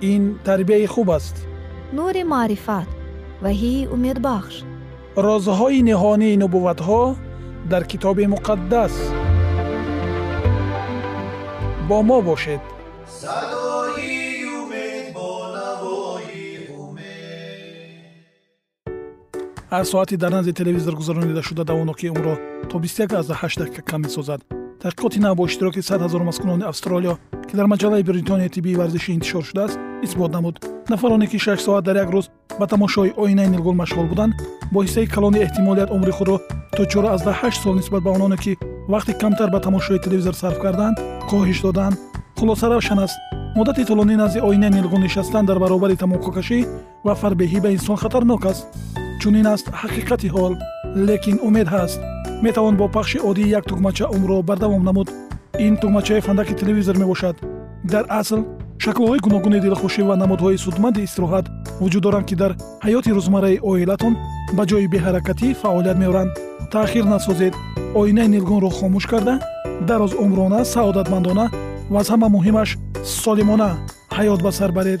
ин тарбияи хуб аст. Нури маърифат ваҳии умедбахш. Розҳои ниҳонии нубувватҳо дар китоби муқаддас. Бо мо бошед. Ҳар соати дар назди телевизор гузаронида шуда давоноки умро то 28 дақиқа кам месозад таҳқиқоти нав бо иштироки 100 ҳазор маскунони австралиё ки дар маҷаллаи бритонияи тиббии варзишӣ интишор шудааст исбот намуд. Нафароне ки 6 соат дар як рӯз ба тамошои оинаи нилгул машғул буданд бо ҳиссаи калони эҳтимолият умри худро то 48 сол нисбат ба ононе ки вақти камтар ба тамошои телевизор сарф карданд коҳиш доданд. Хулоса равшан аст. Муддати тӯлонӣ назди оинаи нилгул нишастан дар баробари тамококашӣ ва фарбеҳӣ ба инсон хатарнок аст. Чунин аст ҳақиқати ҳол лекин умед ҳаст. Метавон бо пахши оддии як тугмача умрро бардавом намуд. Ин тугмачаи фандаки телевизор мебошад. Дар асл шаклҳои гуногуни дилхушӣ ва намудҳои судманди истироҳат вуҷуд доранд ки дар ҳаёти рӯзмарраи оилатон ба ҷои беҳаракатӣ фаъолият меоранд. Таъхир насозед оинаи нилгунро хомӯш карда дарозумрона саодатмандона ва аз ҳама муҳимаш солимона ҳаёт ба сар баред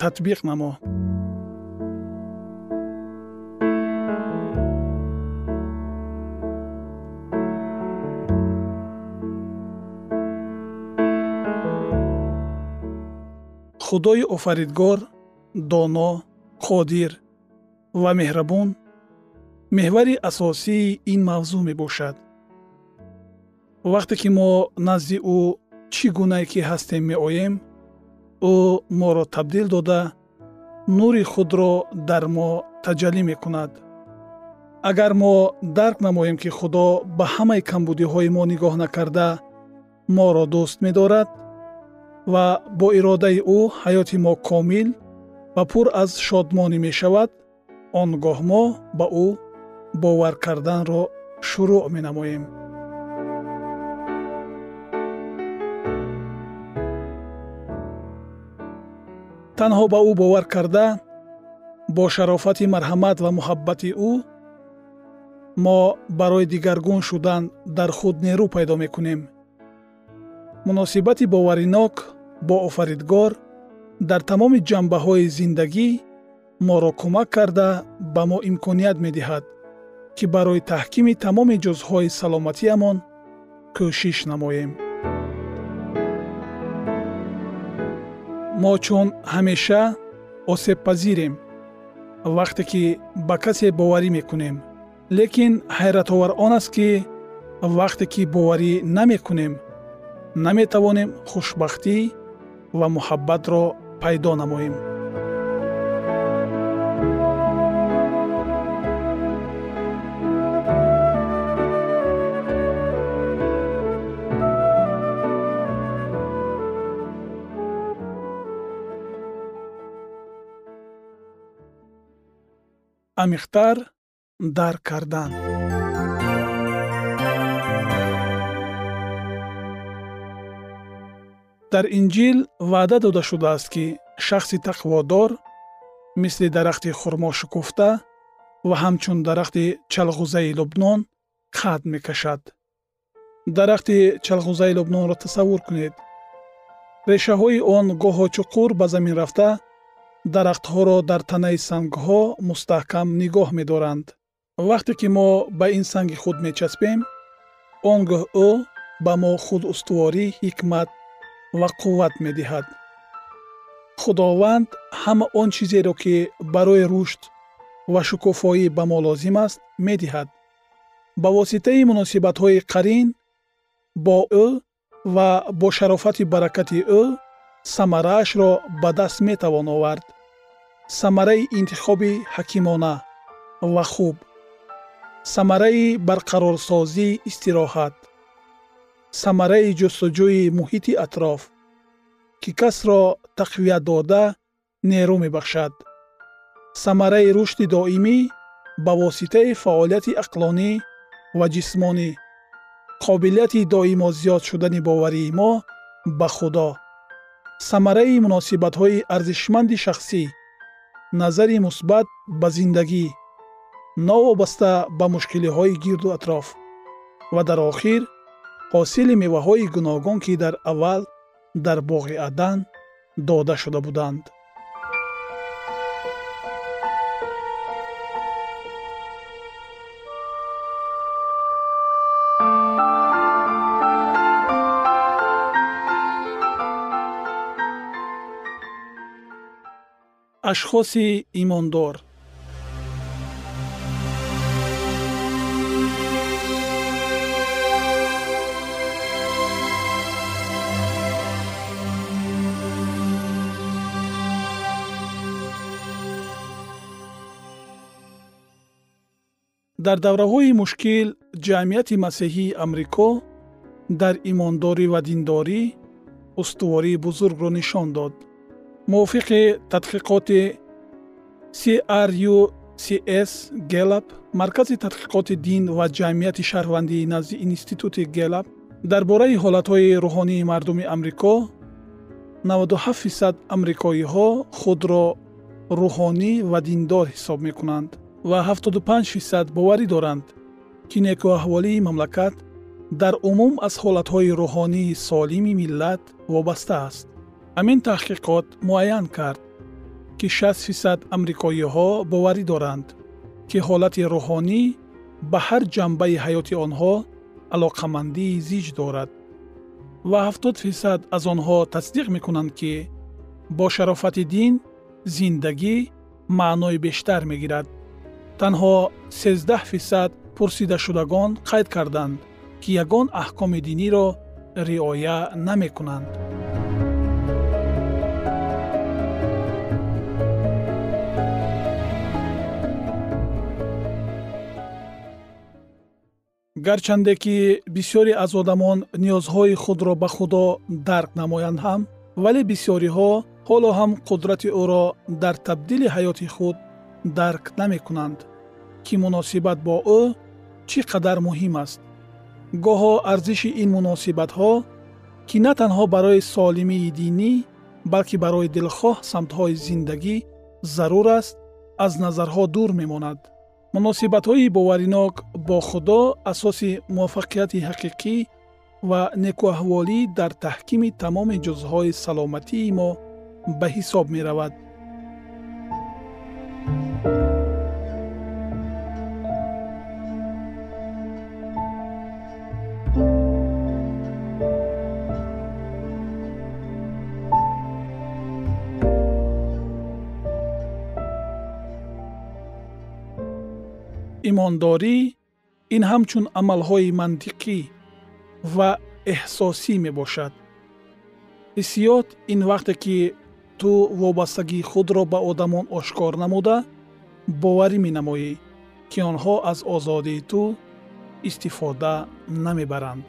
татбиқ намо. Худои офаридгор доно қодир ва меҳрабон меҳвари асосии ин мавзӯъ мебошад. Вақте ки мо назди ӯ чӣ гунае ки ҳастем меоем ӯ моро табдил дода нури худро дар мо таҷаллӣ мекунад. Агар мо дарк намоем ки худо ба ҳамаи камбудиҳои мо нигоҳ накарда моро дӯст медорад ва бо иродаи ӯ ҳаёти мо комил ва пур аз шодмонӣ мешавад он гоҳ мо ба ӯ бовар карданро шурӯъ менамоем танҳо ба ӯ бовар карда бо шарофати марҳамат ва муҳаббати ӯ мо барои дигаргун шудан дар худ нерӯ пайдо мекунем. Муносибати боваринок бо офаридгор дар тамоми ҷанбаҳои зиндагӣ моро кӯмак карда ба мо имконият медиҳад ки барои таҳкими тамоми ҷузъҳои саломатиамон кӯшиш намоем мо чун ҳамеша осебпазирем вақте ки ба касе боварӣ мекунем. Лекин ҳайратовар он аст ки вақте ки боварӣ намекунем наметавонем хушбахтӣ ва муҳаббатро пайдо намоем амиқтар дарк кардан. Дар инҷил ваъда дода шудааст ки шахси тақводор мисли дарахти хурмо шукуфта ва ҳамчун дарахти чалғузаи лубнон қад мекашад. Дарахти чалғузаи лубнонро тасаввур кунед. Решаҳои он гоҳо чуқур ба замин рафта дарахтҳоро дар танаи сангҳо мустаҳкам нигоҳ медоранд. Вақте ки мо ба ин санги худ мечаспем он гоҳ ӯ ба мо худустуворӣ ҳикмат ва қувват медиҳад. Худованд ҳама он чизеро ки барои рушд ва шукуфоӣ ба мо лозим аст медиҳад. Ба воситаи муносибатҳои қарин бо ӯ ва бо шарофати баракати ӯ самараашро ба даст метавон овард. Самараи интихоби ҳакимона ва хуб. Самараи барқарорсозии истироҳат. Самараи ҷустуҷӯи муҳити атроф ки касро тақвият дода нерӯ мебахшад. Самараи рушди доимӣ ба воситаи фаъолияти ақлонӣ ва ҷисмонӣ қобилияти доимо зиёд шудани боварии мо ба худо самараи муносибатҳои арзишманди шахсӣ назари мусбат ба зиндагӣ новобаста ба мушкилиҳои гирду атроф ва дар охир ҳосили меваҳои гуногун ки дар аввал дар боғи адан дода шуда буданд ашхоси имондор. Дар давраҳои мушкил ҷамъияти масеҳии амрико дар имондорӣ ва диндорӣ устувории бузургро нишон дод мувофиқи тадқиқоти crUCS gelap маркази тадқиқоти дин ва ҷамъияти шаҳрвандӣ назди институти gelap дар бораи ҳолатҳои рӯҳонии мардуми амрико 97 фисад амрикоиҳо худро рӯҳонӣ ва диндор ҳисоб мекунанд ва 75 фисад боварӣ доранд ки некуаҳволии мамлакат дар умум аз ҳолатҳои рӯҳонии солими миллат вобаста аст ҳамин таҳқиқот муайян кард ки 6 фисад амрикоиҳо боварӣ доранд ки ҳолати рӯҳонӣ ба ҳар ҷанбаи ҳаёти онҳо алоқамандии зич дорад. Ва 70 фисад аз онҳо тасдиқ мекунанд ки бо шарофати дин зиндагӣ маънои бештар мегирад. Танҳо 13 фисад пурсидашудагон қайд карданд ки ягон аҳкоми диниро риоя намекунанд гарчанде ки бисёре аз одамон ниёзҳои худро ба худо дарк намоянд ҳам вале бисёриҳо ҳоло ҳам қудрати ӯро дар табдили ҳаёти худ дарк намекунанд. Ки муносибат бо ӯ чӣ қадар муҳим аст? Гоҳо арзиши ин муносибатҳо ки на танҳо барои солимии динӣ балки барои дилхоҳ самтҳои зиндагӣ зарур аст аз назарҳо дур мемонад муносибатҳои боваринок бо худо асоси муваффақияти ҳақиқӣ ва некуаҳволӣ дар таҳкими тамоми ҷузъҳои саломатии мо ба ҳисоб меравад имондорӣ ин ҳамчун амалҳои мантиқӣ ва эҳсосӣ мебошад. Ҳиссиёт ин вақте ки ту вобастагии худро ба одамон ошкор намуда боварӣ менамоӣ ки онҳо аз озодии ту истифода намебаранд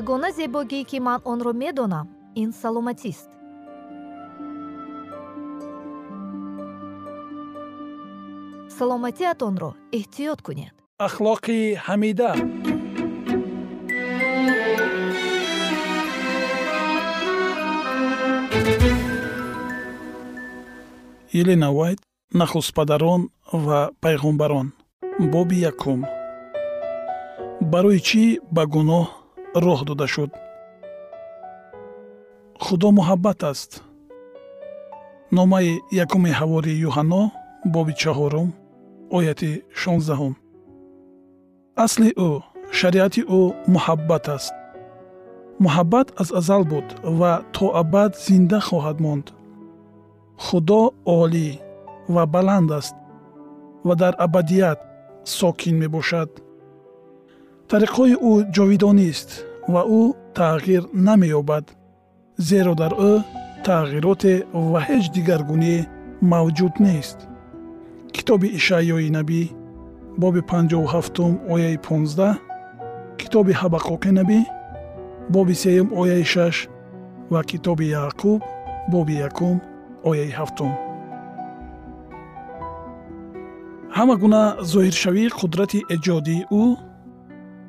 ягона зебогӣ ки ман онро медонам ин саломатист. Саломатиатонро эҳтиёт кунед. Ахлоқи ҳамида. Елена вайт нахустпадарон ва пайғомбарон боби якум. Барои чӣ ба гуноҳ роҳ дода шуд. Худо муҳаббат аст. номаи якуми ҳавории юҳанно боби чаҳорум ояти шонздаҳум асли ӯ шариати ӯ муҳаббат аст. Муҳаббат аз азал буд ва то абад зинда хоҳад монд. Худо олӣ ва баланд аст ва дар абадият сокин мебошад тариқҳои ӯ ҷовидонист ва ӯ тағйир намеёбад. Зеро дар ӯ тағйироте ва ҳеҷ дигаргуние мавҷуд нест. Китоби ишаъёи набӣ боби 57 ояи 15 китоби ҳабақуқи набӣ боби сеюм ояи 6 ва китоби яъқуб боби якум ояи ҳафтум. Ҳама гуна зоҳиршавии қудрати эҷодии ӯ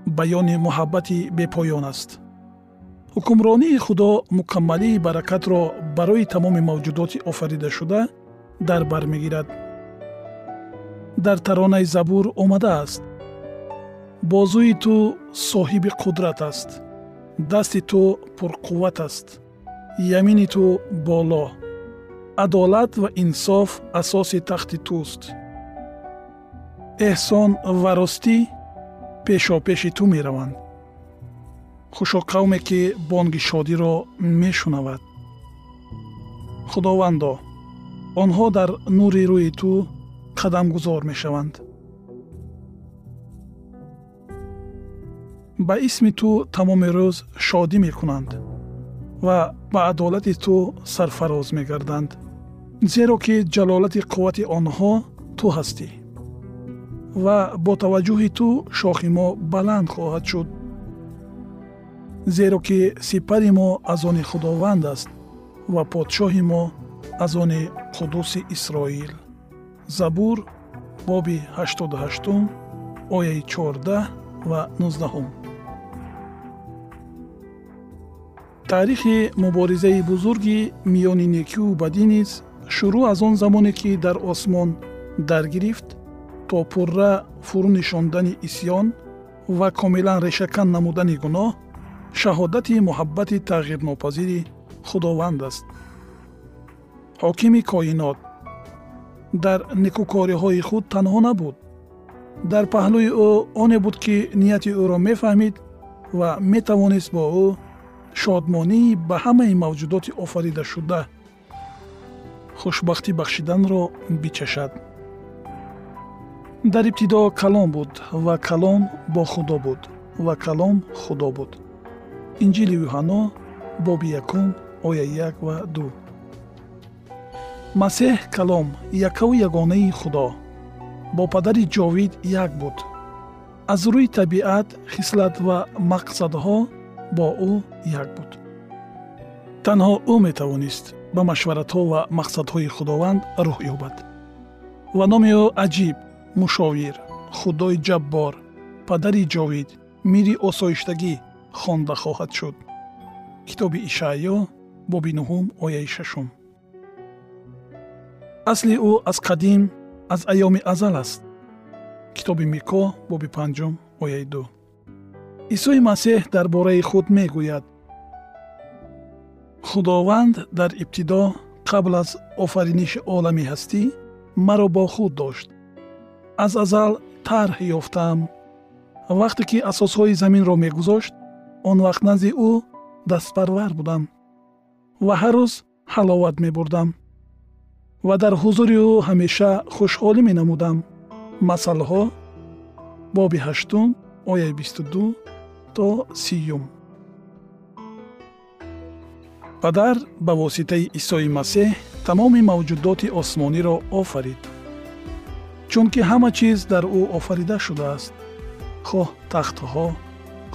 баёни муҳаббати бепоён аст. Ҳукмронии худо мукаммалии баракатро барои тамоми мавҷудоти офаридашуда дар бар мегирад. Дар таронаи забур омадааст бозӯи ту соҳиби қудрат аст. Дасти ту пурқувват аст. Ямини ту боло. Адолат ва инсоф асоси тахти туст. Эҳсон ва ростӣ пешопеши ту мераванд. Хушо қавме ки бонги шодиро мешунавад. Худовандо онҳо дар нури рӯи ту қадамгузор мешаванд. Ба исми ту тамоми рӯз шодӣ мекунанд ва ба адолати ту сарфароз мегарданд зеро ки ҷалолати қуввати онҳо ту ҳастӣ ва бо таваҷҷӯҳи ту шохи мо баланд хоҳад шуд. Зеро ки сипари мо аз они худованд аст ва подшоҳи мо аз они қудуси исроил. Забур боби 88 ояи 14 ва 19 таърихи муборизаи бузурги миёни некию бадӣ низ шурӯъ аз он замоне ки дар осмон даргирифт то пурра фурӯ нишондани исьён ва комилан решакан намудани гуноҳ шаҳодати муҳаббати тағйирнопазири худованд аст. Ҳокими коинот дар никӯкориҳои худ танҳо набуд. Дар паҳлӯи ӯ оне буд ки нияти ӯро мефаҳмид ва метавонист бо ӯ шодмонии ба ҳамаи мавҷудоти офаридашуда хушбахтӣ бахшиданро бичашад дар ибтидо калом буд ва калом бо худо буд ва калом худо буд. Инҷили юҳанно боби якум оя як ва ду. Масеҳ калом якаву ягонаи худо бо падари ҷовид як буд. Аз рӯи табиат хислат ва мақсадҳо бо ӯ як буд. Танҳо ӯ метавонист ба машваратҳо ва мақсадҳои худованд рӯҳ ёбад. Ва номи ӯ аҷиб мушовир худои ҷаббор падари ҷовид мири осоиштагӣ хонда хоҳад шуд. Китоби ишаъё боби нуҳум ояи шашум. Асли ӯ аз қадим аз айёми азал аст. Китоби мико боби панҷум ояи ду. Исои масеҳ дар бораи худ мегӯяд. Худованд дар ибтидо қабл аз офариниши олами ҳастӣ маро бо худ дошт аз азал тарҳ ёфтаам вақте ки асосҳои заминро мегузошт он вақт назди ӯ дастпарвар будам ва ҳар рӯз ҳаловат мебурдам ва дар ҳузури ӯ ҳамеша хушҳолӣ менамудам. Масъалаҳо боби ҳаштум ояи бисту ду то сиюм. Падар ба воситаи исои масеҳ тамоми мавҷудоти осмониро офарид чунки ҳама чиз дар ӯ офарида шудааст. Хоҳ тахтҳо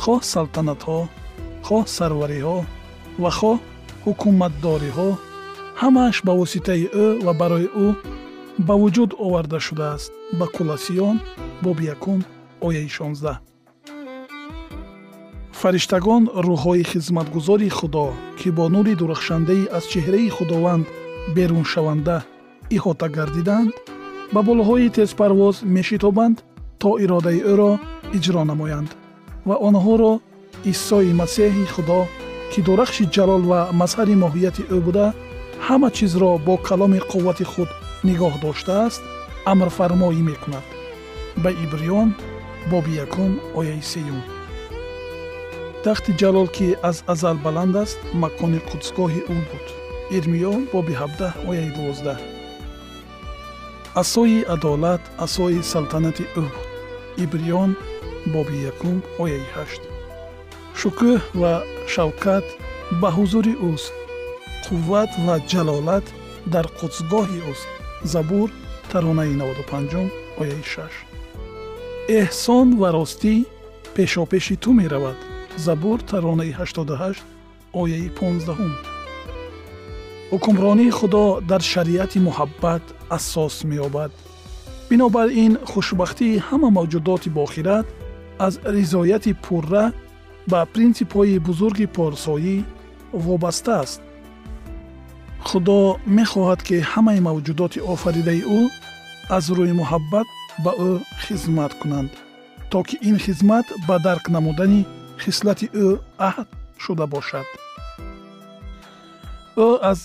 хоҳ салтанатҳо хоҳ сарвариҳо ва хоҳ ҳукуматдориҳо ҳамааш ба воситаи ӯ ва барои ӯ ба вуҷуд оварда шудааст. Ба куласиён боби якум ояи шонздаҳ. Фариштагон рӯҳҳои хизматгузори худо ки бо нури дурахшандаи аз чеҳраи худованд беруншаванда иҳота гардиданд ба болҳои тезпарвоз мешитобанд то иродаи ӯро иҷро намоянд ва онҳоро исои масеҳи худо ки дурахши ҷалол ва мазҳари моҳияти ӯ буда ҳама чизро бо каломи қуввати худ нигоҳ доштааст амрфармоӣ мекунад. Ба ибриён боби якум ояи сеюм. Тахти ҷалол ки аз азал баланд аст макони қудсгоҳи ӯ буд. Ирмиё боби ҳабдаҳ ояи дувоздаҳ асои адолат асои салтанати ӯ ибриён боби якум ояи ҳашт. Шукӯҳ ва шавкат ба ҳузури ӯст қувват ва ҷалолат дар қудсгоҳи ӯст забур таронаи 95 ояи 6 эҳсон ва ростӣ пешопеши ту меравад. Забур таронаи 88 ояи 15 ҳукмронии худо дар шариати муҳаббат асос меёбад. Бинобар ин хушбахтии ҳама мавҷудоти бохират аз ризояти пурра ба принсипҳои бузурги порсоӣ вобаста аст. Худо мехоҳад ки ҳамаи мавҷудоти офаридаи ӯ аз рӯи муҳаббат ба ӯ хизмат кунанд то ки ин хизмат ба дарк намудани хислати ӯ аҳд шуда бошад. Ӯ аз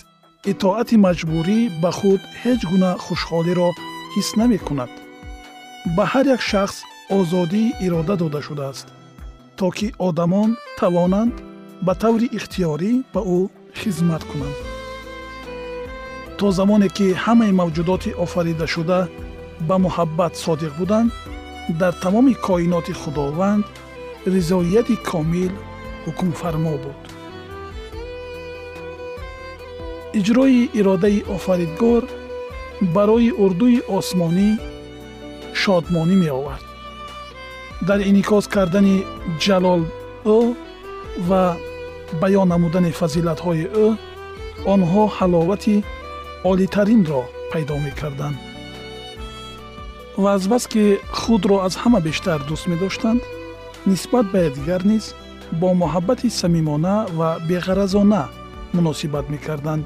итоати маҷбурӣ ба худ ҳеҷ гуна хушҳолиро ҳис намекунад. Ба ҳар як шахс озодии ирода дода шудааст то ки одамон тавонанд ба таври ихтиёрӣ ба ӯ хизмат кунанд. То замоне ки ҳамаи мавҷудоти офаридашуда ба муҳаббат содиқ буданд дар тамоми коиноти худованд ризоияти комил ҳукмфармо буд иҷрои иродаи офаридгор барои урдуи осмонӣ шодмонӣ меовард. Дар инъикос кардани ҷалол ӯ ва баён намудани фазилатҳои ӯ онҳо ҳаловати олитаринро пайдо мекарданд. Ва азбаски худро аз ҳама бештар дӯст медоштанд нисбат ба якдигар низ бо муҳаббати самимона ва беғаразона муносибат мекарданд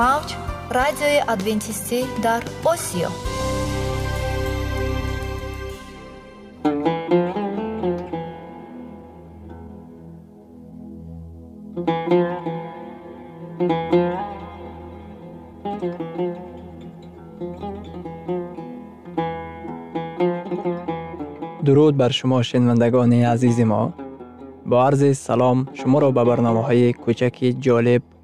March, Radyoyu ادوینتیستی در آسیو درود بر شما شنوندگان عزیز ما. با عرض سلام شما را به برنامه های کوچک جالب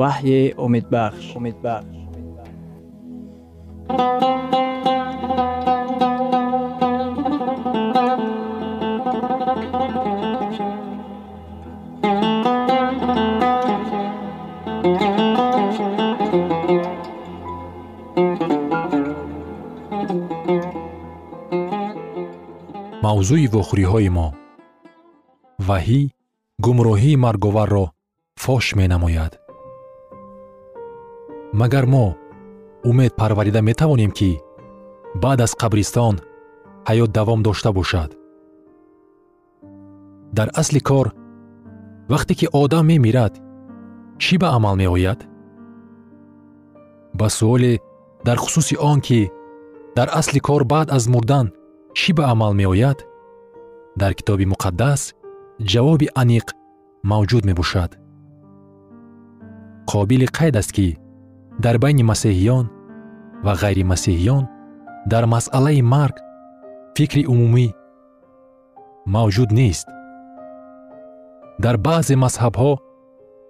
ваҳйи умедбахш умедбахш мавзӯи вохӯриҳои мо. Ваҳӣ гумроҳии марговарро фош менамояд магар мо умед парварида метавонем ки баъд аз қабристон ҳаёт давом дошта бошад. Дар асли кор вақте ки одам мемирад чӣ ба амал меояд? Ба суоле дар хусуси он ки дар асли кор баъд аз мурдан чӣ ба амал меояд? Дар китоби муқаддас ҷавоби аниқ мавҷуд мебошад. Қобили қайд аст ки дар байни масеҳиён ва ғайримасеҳиён дар масъалаи марг фикри умумӣ мавҷуд нест. Дар баъзе мазҳабҳо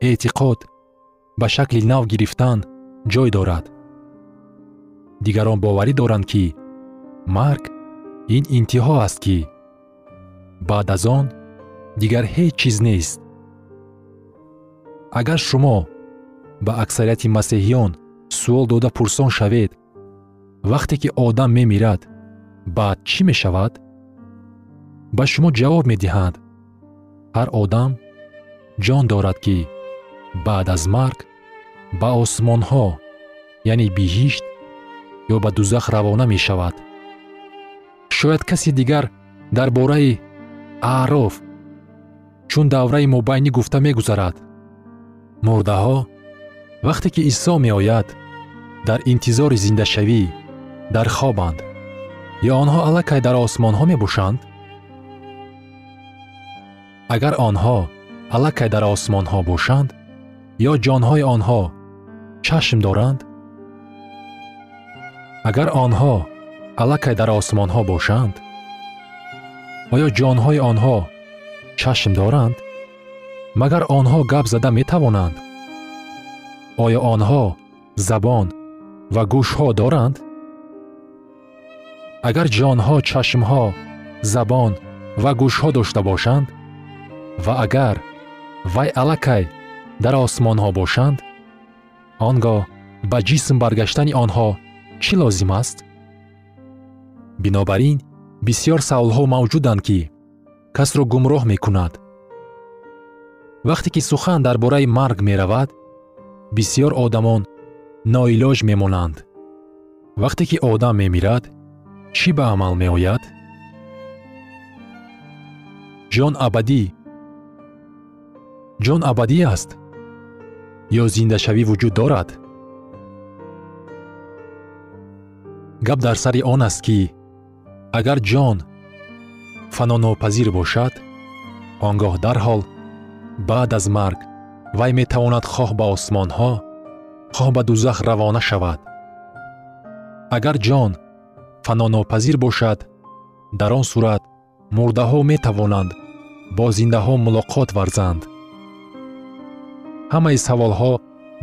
эътиқод ба шакли нав гирифтан ҷой дорад. Дигарон боварӣ доранд ки марг ин интиҳо аст ки баъд аз он дигар ҳеҷ чиз нест. Агар шумо ба аксарияти масеҳиён суол дода пурсон шавед. Вақте ки одам мемирад баъд чӣ мешавад? Ба шумо ҷавоб медиҳанд. Ҳар одам ҷон дорад ки баъд аз марг ба осмонҳо яъне биҳишт ё ба дузах равона мешавад. Шояд касе дигар дар бораи аъроф чун давраи мобайнӣ гуфта мегузарад. Мурдаҳо вақте ки исо меояд дар интизори зиндашавӣ дар хобанд ё онҳо аллакай дар осмонҳо мебошанд? Агар онҳо аллакай дар осмонҳо бошанд ё ҷонҳои онҳо чашм доранд? Агар онҳо аллакай дар осмонҳо бошанд оё ҷонҳои онҳо чашм доранд магар онҳо гап зада метавонанд оё онҳо забон ва гӯшҳо доранд? Агар ҷонҳо чашмҳо забон ва гӯшҳо дошта бошанд? Ва агар вай аллакай дар осмонҳо бошанд? Он гоҳ ба ҷисм баргаштани онҳо чӣ лозим аст? Бинобар ин бисьёр саволҳо мавҷуданд ки касро гумроҳ мекунад. Вақте ки сухан дар бораи марг меравад бисьёр одамон ноилоҷ мемонанд. Вақте ки одам мемирад чӣ ба амал меояд? Ҷон абадӣ. Ҷон абадӣ аст? Ё зиндашавӣ вуҷуд дорад? Гап дар сари он аст ки агар ҷон фанонопазир бошад он гоҳ дарҳол баъд аз марг вай метавонад хоҳ ба осмонҳо хоҳ ба дузах равона шавад. Агар ҷон фанонопазир бошад дар он сурат мурдаҳо метавонанд бо зиндаҳо мулоқот варзанд. Ҳамаи саволҳо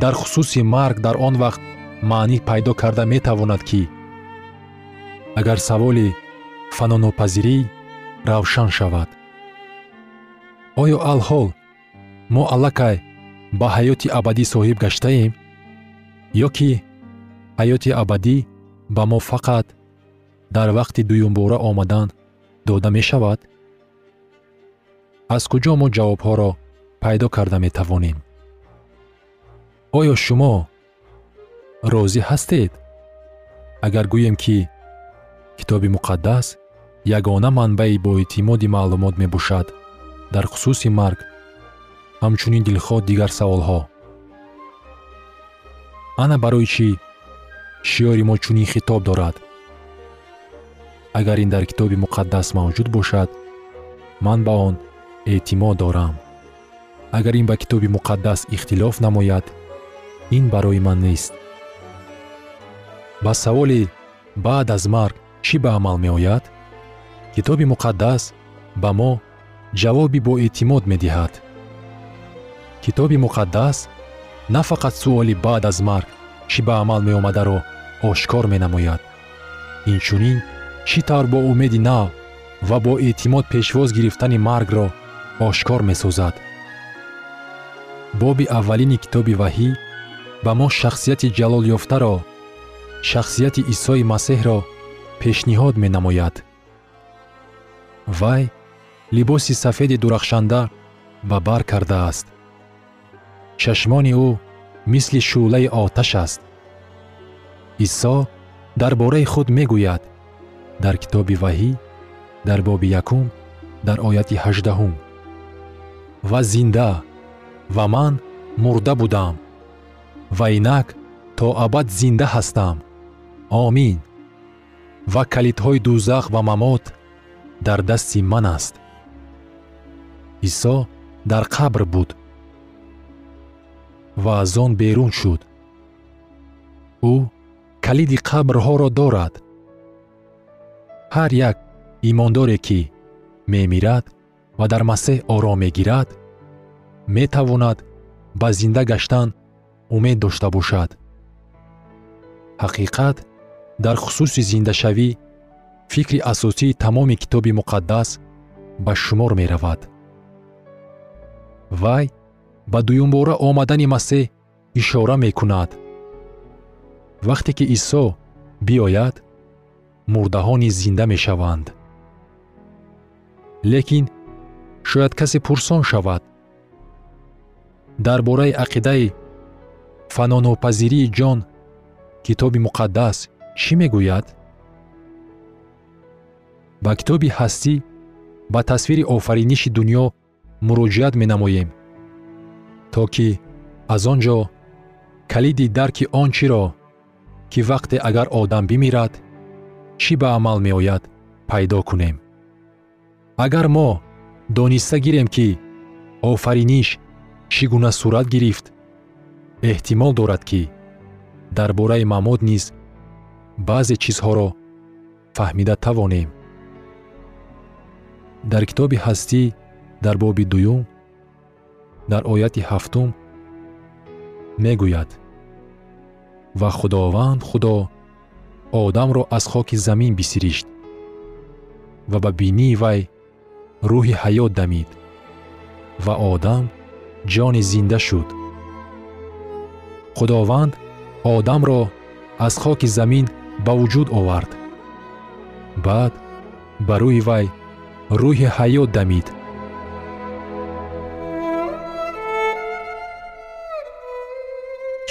дар хусуси марг дар он вақт маънӣ пайдо карда метавонад ки агар саволи фанонопазирӣ равшан шавад. Оё алҳол мо аллакай ба ҳаёти абадӣ соҳиб гаштаем ё ки ҳаёти абадӣ ба мо фақат дар вақти дуюмбора омадан дода мешавад? Аз куҷо мо ҷавобҳоро пайдо карда метавонем? Оё шумо розӣ ҳастед? Агар гӯем ки китоби муқаддас ягона манбаи боэътимоди маълумот мебошад дар хусуси марг ҳамчунин дилхоҳ дигар саволҳо. Ана барои чӣ? Шиёри мо чунин хитоб дорад. Агар ин дар китоби муқаддас мавҷуд бошад ман ба он эътимод дорам. Агар ин ба китоби муқаддас ихтилоф намояд ин барои ман нест. Ба саволи баъд аз марг чӣ ба амал меояд? Китоби муқаддас ба мо ҷавоби боэътимод медиҳад китоби муқаддас на фақат суоли баъд аз марг чӣ ба амал меомадаро ошкор менамояд. Инчунин чӣ тавр бо умеди нав ва бо эътимод пешвоз гирифтани маргро ошкор месозад? Боби аввалини китоби ваҳӣ ба мо шахсияти ҷалолёфтаро шахсияти исои масеҳро пешниҳод менамояд. Вай либоси сафеди дурахшанда ба бар кардааст чашмони ӯ мисли шӯълаи оташ аст. Исо дар бораи худ мегӯяд дар китоби ваҳӣ дар боби якум дар ояти ҳаждаҳум. Ва зинда ва ман мурда будам ва инак то абад зинда ҳастам. Омин. Ва калидҳои дӯзах ва мамот дар дасти ман аст исо дар қабр буд ва аз он берун шуд. Ӯ калиди қабрҳоро дорад. Ҳар як имондоре ки мемирад ва дар масеҳ ором мегирад метавонад ба зинда гаштан умед дошта бошад. Ҳақиқат дар хусуси зиндашавӣ фикри асосии тамоми китоби муқаддас ба шумор меравад. Вай ба дуюмбора омадани масеҳ ишора мекунад. Вақте ки исо биёяд мурдаҳо низ зинда мешаванд. Лекин шояд касе пурсон шавад. Дар бораи ақидаи фанонопазирии ҷон китоби муқаддас чӣ мегӯяд? Ба китоби ҳастӣ ба тасвири офариниши дуньё муроҷиат менамоем то ки аз он ҷо калиди дарки он чиро ки вақте агар одам бимирад чӣ ба амал меояд пайдо кунем? Агар мо дониста гирем ки офариниш чӣ гуна сурат гирифт эҳтимол дорад ки дар бораи мамод низ баъзе чизҳоро фаҳмида тавонем. Дар китоби ҳастӣ дар боби дуюм дар ояти ҳафтум мегӯяд. Ва худованд худо одамро аз хоки замин бисиришт ва ба бинии вай рӯҳи ҳаёт дамид ва одам ҷони зинда шуд. Худованд одамро аз хоки замин ба вуҷуд овард. Баъд ба рӯи вай рӯҳи ҳаёт дамид